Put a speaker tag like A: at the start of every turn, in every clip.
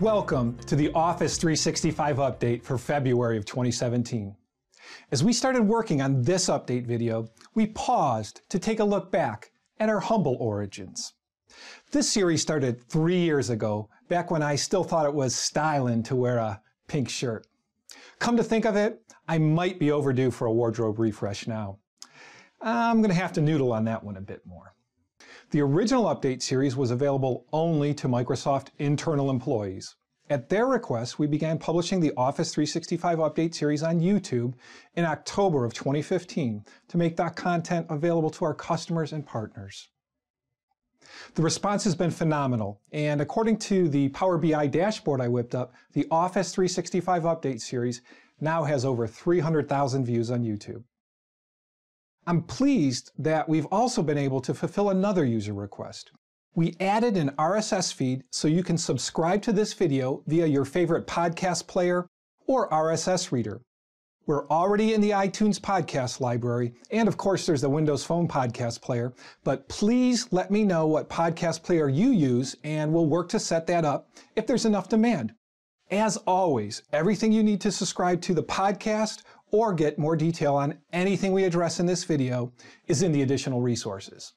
A: Welcome to the Office 365 update for February of 2017. As we started working on this update video, we paused to take a look back at our humble origins. This series started three years ago, back when I still thought it was styling to wear a pink shirt. Come to think of it, I might be overdue for a wardrobe refresh now. I'm going to have to noodle on that one a bit more. The original update series was available only to Microsoft internal employees. At their request, we began publishing the Office 365 update series on YouTube in October of 2015 to make that content available to our customers and partners. The response has been phenomenal, and according to the Power BI dashboard I whipped up, the Office 365 update series now has over 300,000 views on YouTube. I'm pleased that we've also been able to fulfill another user request. We added an RSS feed so you can subscribe to this video via your favorite podcast player or RSS reader. We're already in the iTunes podcast library, and of course, there's the Windows Phone podcast player. But please let me know what podcast player you use, and we'll work to set that up if there's enough demand. As always, everything you need to subscribe to the podcast or get more detail on anything we address in this video is in the additional resources.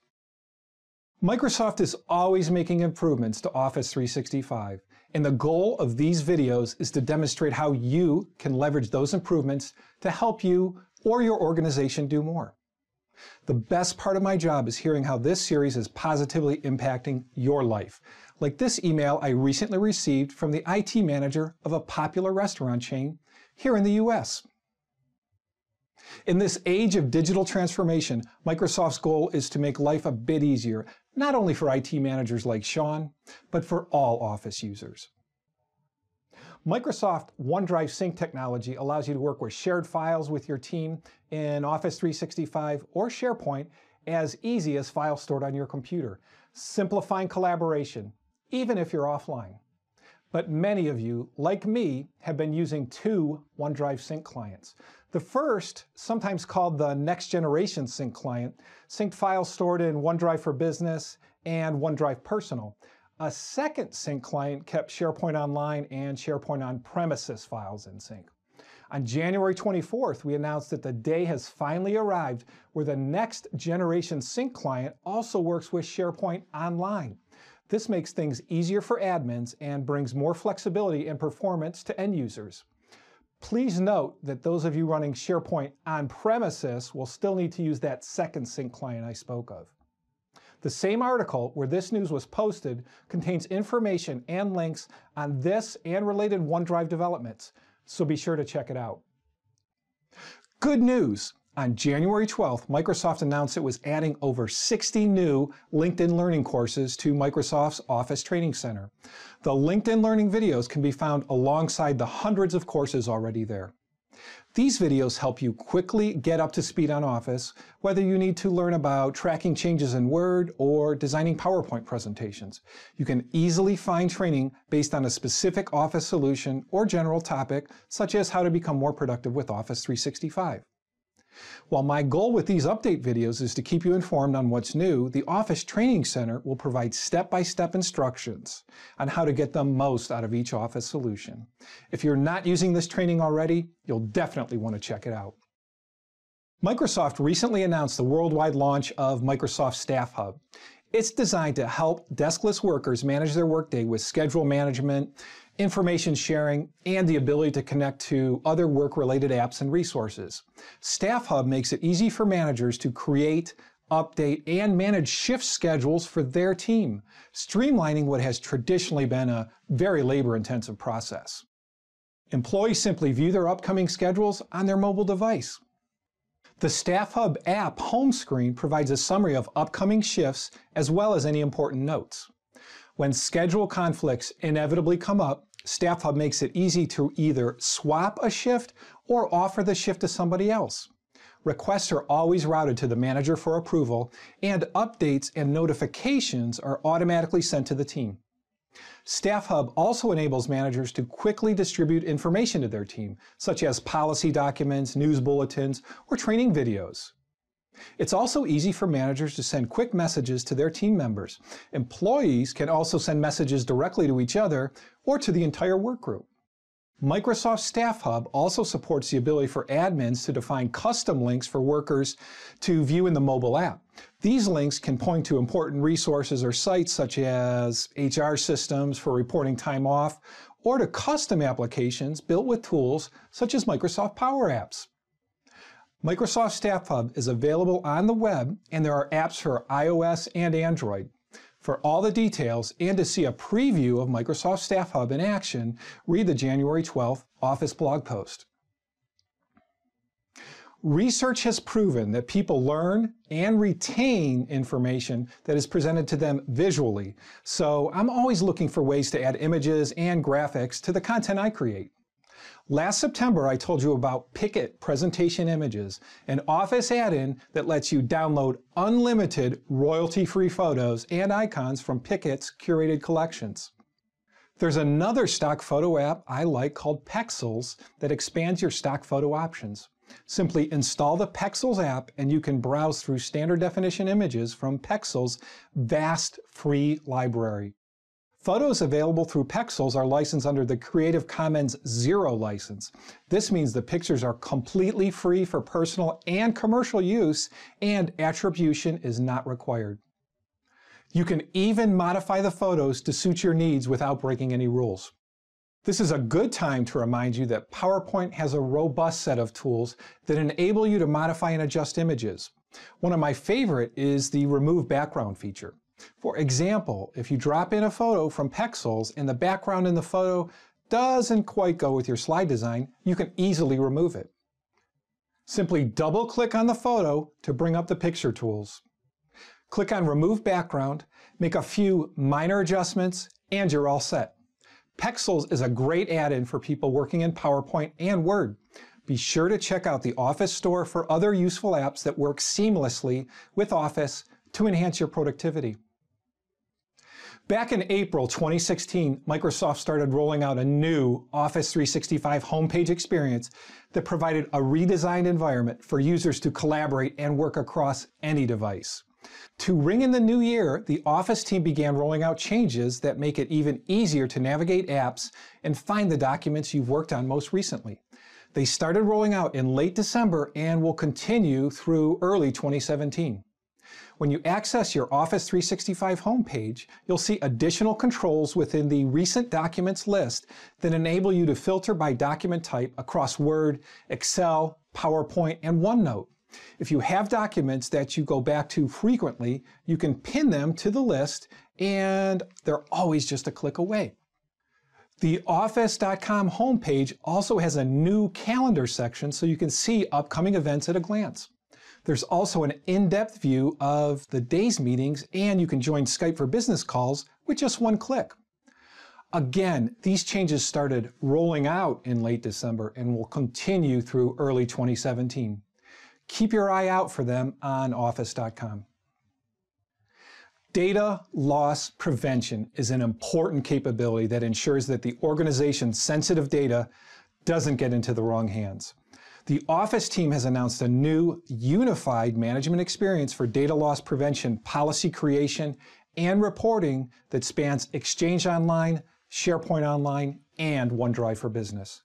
A: Microsoft is always making improvements to Office 365, and the goal of these videos is to demonstrate how you can leverage those improvements to help you or your organization do more. The best part of my job is hearing how this series is positively impacting your life. Like this email I recently received from the IT manager of a popular restaurant chain here in the US. In this age of digital transformation, Microsoft's goal is to make life a bit easier, not only for IT managers like Sean, but for all Office users. Microsoft OneDrive Sync technology allows you to work with shared files with your team in Office 365 or SharePoint as easy as files stored on your computer, simplifying collaboration, even if you're offline. But many of you, like me, have been using two OneDrive Sync clients. The first, sometimes called the Next Generation Sync client, synced files stored in OneDrive for Business and OneDrive Personal. A second sync client kept SharePoint Online and SharePoint on premises files in sync. On January 24th, we announced that the day has finally arrived where the next generation sync client also works with SharePoint Online. This makes things easier for admins and brings more flexibility and performance to end users. Please note that those of you running SharePoint on premises will still need to use that second sync client I spoke of. The same article where this news was posted contains information and links on this and related OneDrive developments, so be sure to check it out. Good news! On January 12th, Microsoft announced it was adding over 60 new LinkedIn Learning courses to Microsoft's Office Training Center. The LinkedIn Learning videos can be found alongside the hundreds of courses already there. These videos help you quickly get up to speed on Office, whether you need to learn about tracking changes in Word or designing PowerPoint presentations. You can easily find training based on a specific Office solution or general topic, such as how to become more productive with Office 365. While my goal with these update videos is to keep you informed on what's new, the Office Training Center will provide step-by-step instructions on how to get the most out of each Office solution. If you're not using this training already, you'll definitely want to check it out. Microsoft recently announced the worldwide launch of Microsoft Staff Hub. It's designed to help deskless workers manage their workday with schedule management, information sharing, and the ability to connect to other work-related apps and resources. Staff Hub makes it easy for managers to create, update, and manage shift schedules for their team, streamlining what has traditionally been a very labor-intensive process. Employees simply view their upcoming schedules on their mobile device. The Staff Hub app home screen provides a summary of upcoming shifts as well as any important notes. When schedule conflicts inevitably come up, Staff Hub makes it easy to either swap a shift or offer the shift to somebody else. Requests are always routed to the manager for approval, and updates and notifications are automatically sent to the team. Staff Hub also enables managers to quickly distribute information to their team, such as policy documents, news bulletins, or training videos. It's also easy for managers to send quick messages to their team members. Employees can also send messages directly to each other or to the entire work group. Microsoft Staff Hub also supports the ability for admins to define custom links for workers to view in the mobile app. These links can point to important resources or sites such as HR systems for reporting time off or to custom applications built with tools such as Microsoft Power Apps. Microsoft Staff Hub is available on the web and there are apps for iOS and Android. For all the details and to see a preview of Microsoft Staff Hub in action, read the January 12th Office blog post. Research has proven that people learn and retain information that is presented to them visually. So I'm always looking for ways to add images and graphics to the content I create. Last September, I told you about Pickit Presentation Images, an Office add-in that lets you download unlimited royalty-free photos and icons from Pickit's curated collections. There's another stock photo app I like called Pexels that expands your stock photo options. Simply install the Pexels app and you can browse through standard definition images from Pexels' vast free library. Photos available through Pexels are licensed under the Creative Commons Zero license. This means the pictures are completely free for personal and commercial use, and attribution is not required. You can even modify the photos to suit your needs without breaking any rules. This is a good time to remind you that PowerPoint has a robust set of tools that enable you to modify and adjust images. One of my favorite is the Remove Background feature. For example, if you drop in a photo from Pexels and the background in the photo doesn't quite go with your slide design, you can easily remove it. Simply double click on the photo to bring up the picture tools. Click on Remove Background, make a few minor adjustments, and you're all set. Pexels is a great add-in for people working in PowerPoint and Word. Be sure to check out the Office Store for other useful apps that work seamlessly with Office to enhance your productivity. Back in April 2016, Microsoft started rolling out a new Office 365 homepage experience that provided a redesigned environment for users to collaborate and work across any device. To ring in the new year, the Office team began rolling out changes that make it even easier to navigate apps and find the documents you've worked on most recently. They started rolling out in late December and will continue through early 2017. When you access your Office 365 homepage, you'll see additional controls within the Recent Documents list that enable you to filter by document type across Word, Excel, PowerPoint, and OneNote. If you have documents that you go back to frequently, you can pin them to the list and they're always just a click away. The Office.com homepage also has a new calendar section so you can see upcoming events at a glance. There's also an in-depth view of the day's meetings, and you can join Skype for business calls with just one click. Again, these changes started rolling out in late December and will continue through early 2017. Keep your eye out for them on office.com. Data loss prevention is an important capability that ensures that the organization's sensitive data doesn't get into the wrong hands. The Office team has announced a new unified management experience for data loss prevention, policy creation, and reporting that spans Exchange Online, SharePoint Online, and OneDrive for Business.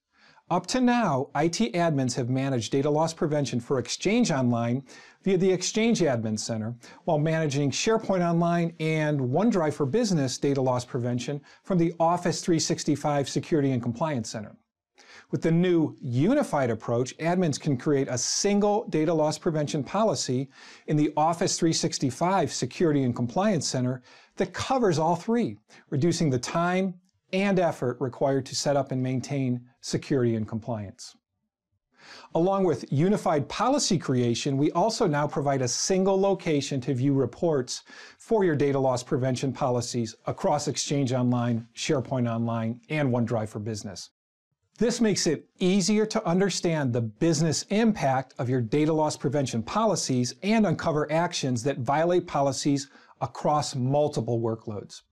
A: Up to now, IT admins have managed data loss prevention for Exchange Online via the Exchange Admin Center, while managing SharePoint Online and OneDrive for Business data loss prevention from the Office 365 Security and Compliance Center. With the new unified approach, admins can create a single data loss prevention policy in the Office 365 Security and Compliance Center that covers all three, reducing the time and effort required to set up and maintain security and compliance. Along with unified policy creation, we also now provide a single location to view reports for your data loss prevention policies across Exchange Online, SharePoint Online, and OneDrive for Business. This makes it easier to understand the business impact of your data loss prevention policies and uncover actions that violate policies across multiple workloads.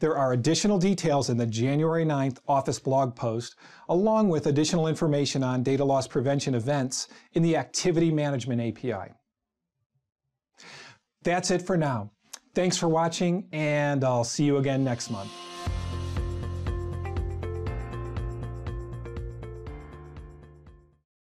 A: There are additional details in the January 9th Office blog post, along with additional information on data loss prevention events in the Activity Management API. That's it for now. Thanks for watching, and I'll see you again next month.